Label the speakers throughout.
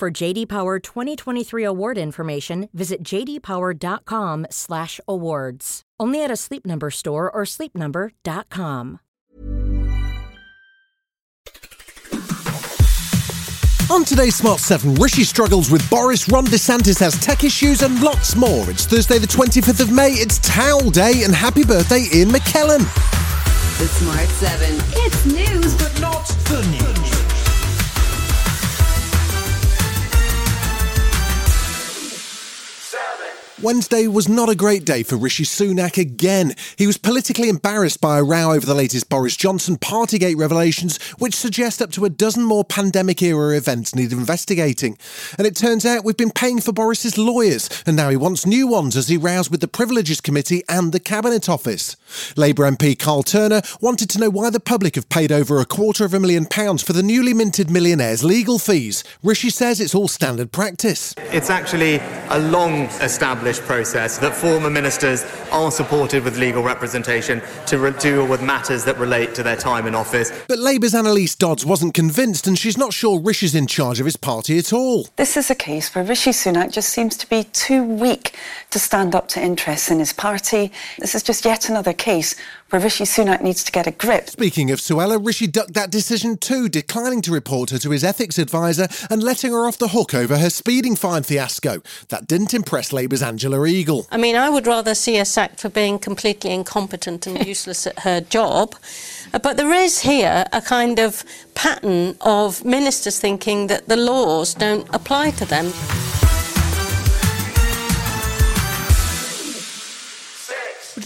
Speaker 1: For JD Power 2023 award information, visit jdpower.com/awards. Only at a Sleep Number store or sleepnumber.com.
Speaker 2: On today's Smart 7, Rishi struggles with Boris, Ron DeSantis has tech issues, and lots more. It's Thursday, the 25th of May. It's Towel Day, and happy birthday, Ian McKellen.
Speaker 3: The Smart 7. It's news, but
Speaker 2: Not the news. Wednesday was not a great day for Rishi Sunak again. He was politically embarrassed by a row over the latest Boris Johnson Partygate revelations, which suggest up to a dozen more pandemic era events need investigating. And it turns out we've been paying for Boris's lawyers, and now he wants new ones as he rows with the Privileges Committee and the Cabinet Office. Labour MP Karl Turner wanted to know why the public have paid over a quarter of a million pounds for the newly minted millionaire's legal fees. Rishi says it's all standard practice.
Speaker 4: It's actually a long established process that former ministers are supported with legal representation to re- deal with matters that relate to their time in office.
Speaker 2: But Labour's Anneliese Dodds wasn't convinced, and she's not sure Rishi's in charge of his party at all.
Speaker 5: This is a case where Rishi Sunak just seems to be too weak to stand up to interests in his party. This is just yet another case where Rishi Sunak needs to get a grip.
Speaker 2: Speaking of Suella, Rishi ducked that decision too, declining to report her to his ethics advisor and letting her off the hook over her speeding fine fiasco. That didn't impress Labour's Angela Eagle.
Speaker 6: I mean, I would rather see her sacked for being completely incompetent and useless at her job. Uh, But there is here a kind of pattern of ministers thinking that the laws don't apply to them.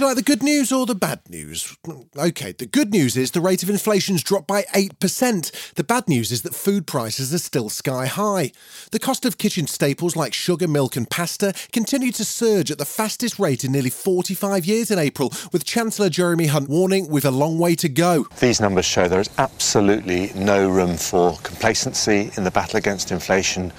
Speaker 2: Like the good news or the bad news? Okay, the good news is the rate of inflation's dropped by 8%. The bad news is that food prices are still sky high. The cost of kitchen staples like sugar, milk, and pasta continue to surge at the fastest rate in nearly 45 years in April, with Chancellor Jeremy Hunt warning we've a long way to go.
Speaker 7: These numbers show there is absolutely no room for complacency in the battle against inflation.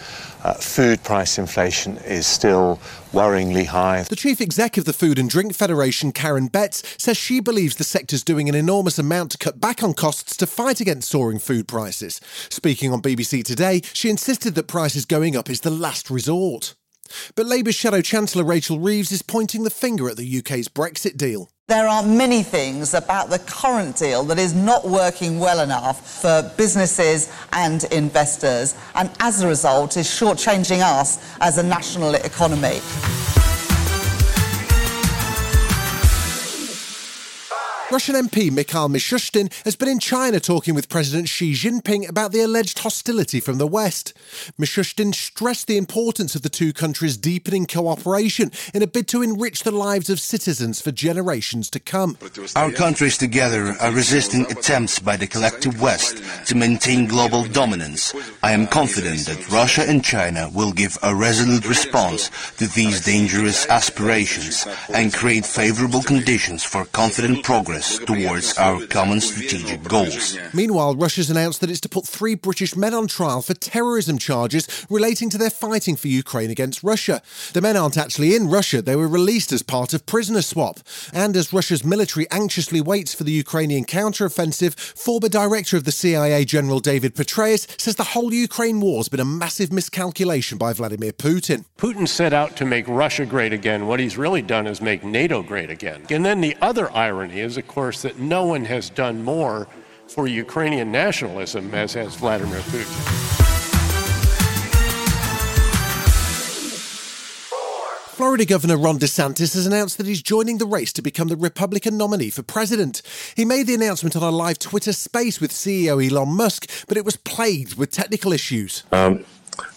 Speaker 7: Uh, food price inflation is still worryingly high.
Speaker 2: The chief exec of the Food and Drink Federation, Karen Betts, says she believes the sector's doing an enormous amount to cut back on costs to fight against soaring food prices. Speaking on BBC Today, she insisted that prices going up is the last resort. But Labour's Shadow Chancellor Rachel Reeves is pointing the finger at the UK's Brexit deal.
Speaker 8: There are many things about the current deal that is not working well enough for businesses and investors, and as a result, is shortchanging us as a national economy.
Speaker 2: Russian MP Mikhail Mishustin has been in China talking with President Xi Jinping about the alleged hostility from the West. Mishustin stressed the importance of the two countries deepening cooperation in a bid to enrich the lives of citizens for generations to come.
Speaker 9: Our countries together are resisting attempts by the collective West to maintain global dominance. I am confident that Russia and China will give a resolute response to these dangerous aspirations and create favorable conditions for confident progress towards our common strategic goals.
Speaker 2: Meanwhile, Russia's announced that it's to put three British men on trial for terrorism charges relating to their fighting for Ukraine against Russia. The men aren't actually in Russia, they were released as part of prisoner swap. And as Russia's military anxiously waits for the Ukrainian counteroffensive, former director of the CIA General David Petraeus says the whole Ukraine war's been a massive miscalculation by Vladimir Putin.
Speaker 10: Putin set out to make Russia great again. What he's really done is make NATO great again. And then the other irony is, of course, that no one has done more for Ukrainian nationalism as has Vladimir Putin.
Speaker 2: Florida Governor Ron DeSantis has announced that he's joining the race to become the Republican nominee for president. He made the announcement on a live Twitter space with CEO Elon Musk, but it was plagued with technical issues.
Speaker 11: Um,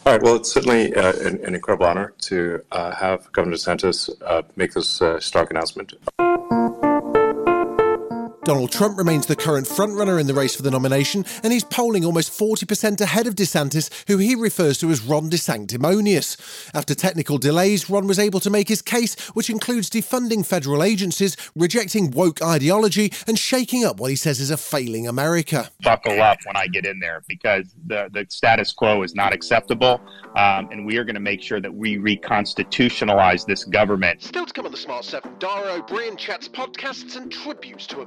Speaker 11: all right. Well, it's certainly uh, an, an incredible honor to uh, have Governor DeSantis uh, make this uh, stark announcement.
Speaker 2: Donald Trump remains the current frontrunner in the race for the nomination, and he's polling almost 40% ahead of DeSantis, who he refers to as Ron DeSanctimonious. After technical delays, Ron was able to make his case, which includes defunding federal agencies, rejecting woke ideology, and shaking up what he says is a failing America.
Speaker 12: Buckle up when I get in there because the, the status quo is not acceptable, um, and we are going to make sure that we reconstitutionalize this government.
Speaker 13: Still to come on the Smart 7, Dara Ó Briain chats podcasts and tributes to a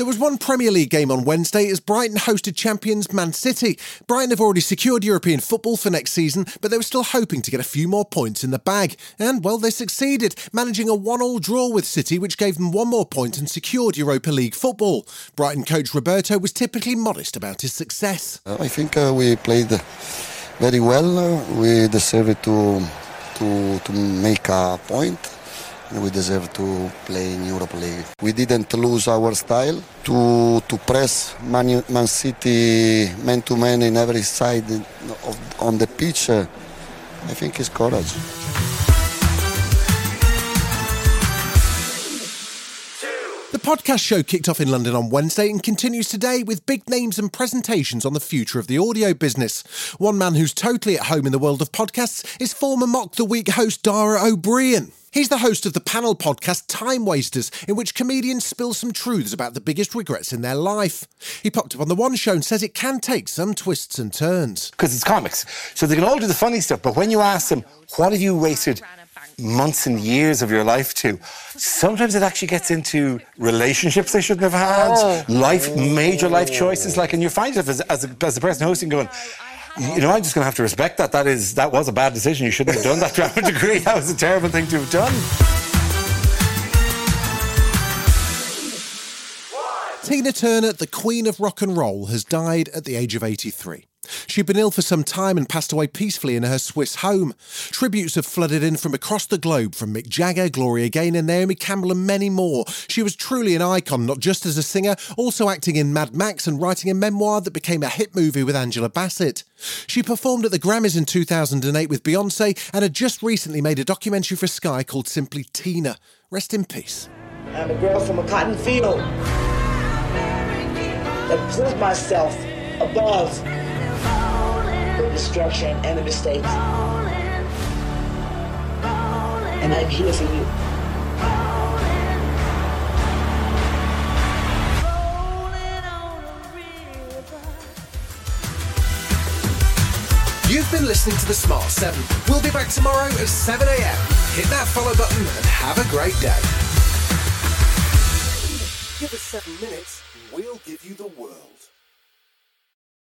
Speaker 2: There was one Premier League game on Wednesday as Brighton hosted champions Man City. Brighton have already secured European football for next season, but they were still hoping to get a few more points in the bag. And, well, they succeeded, managing a one-all draw with City, which gave them one more point and secured Europa League football. Brighton coach Roberto was typically modest about his success.
Speaker 14: I think uh, we played very well. Uh, we deserved to, to, to make a point we deserve to play in Europa League. We didn't lose our style to to press Man, Man City man to man in every side of, on the pitch. I think it's courage.
Speaker 2: The podcast show kicked off in London on Wednesday and continues today with big names and presentations on the future of the audio business. One man who's totally at home in the world of podcasts is former Mock the Week host Dara Ó Briain. He's the host of the panel podcast Time Wasters, in which comedians spill some truths about the biggest regrets in their life. He popped up on the One Show and says it can take some twists and turns.
Speaker 15: Because it's comics. So they can all do the funny stuff, but when you ask them, what have you wasted months and years of your life to? Sometimes it actually gets into relationships they shouldn't have had,
Speaker 16: Oh.
Speaker 15: life, major life choices. Like, and you find yourself as, as, a, as a person hosting going, you know, I'm just going to have to respect that. That is, that was a bad decision. You shouldn't have done that to drama degree. That was a terrible thing to have done.
Speaker 2: Tina Turner, the queen of rock and roll, has died at the age of 83. She'd been ill for some time and passed away peacefully in her Swiss home. Tributes have flooded in from across the globe from Mick Jagger, Gloria Gaynor, Naomi Campbell, and many more. She was truly an icon, not just as a singer, also acting in Mad Max and writing a memoir that became a hit movie with Angela Bassett. She performed at the Grammys in 2008 with Beyonce and had just recently made a documentary for Sky called Simply Tina. Rest in peace.
Speaker 17: I'm a girl from a cotton field that put myself above destruction and the mistakes. And I'm here for you.
Speaker 13: You've been listening to The Smart 7. We'll be back tomorrow at 7 a.m. Hit that follow button and have a great day. Give us seven minutes, we'll give you the world.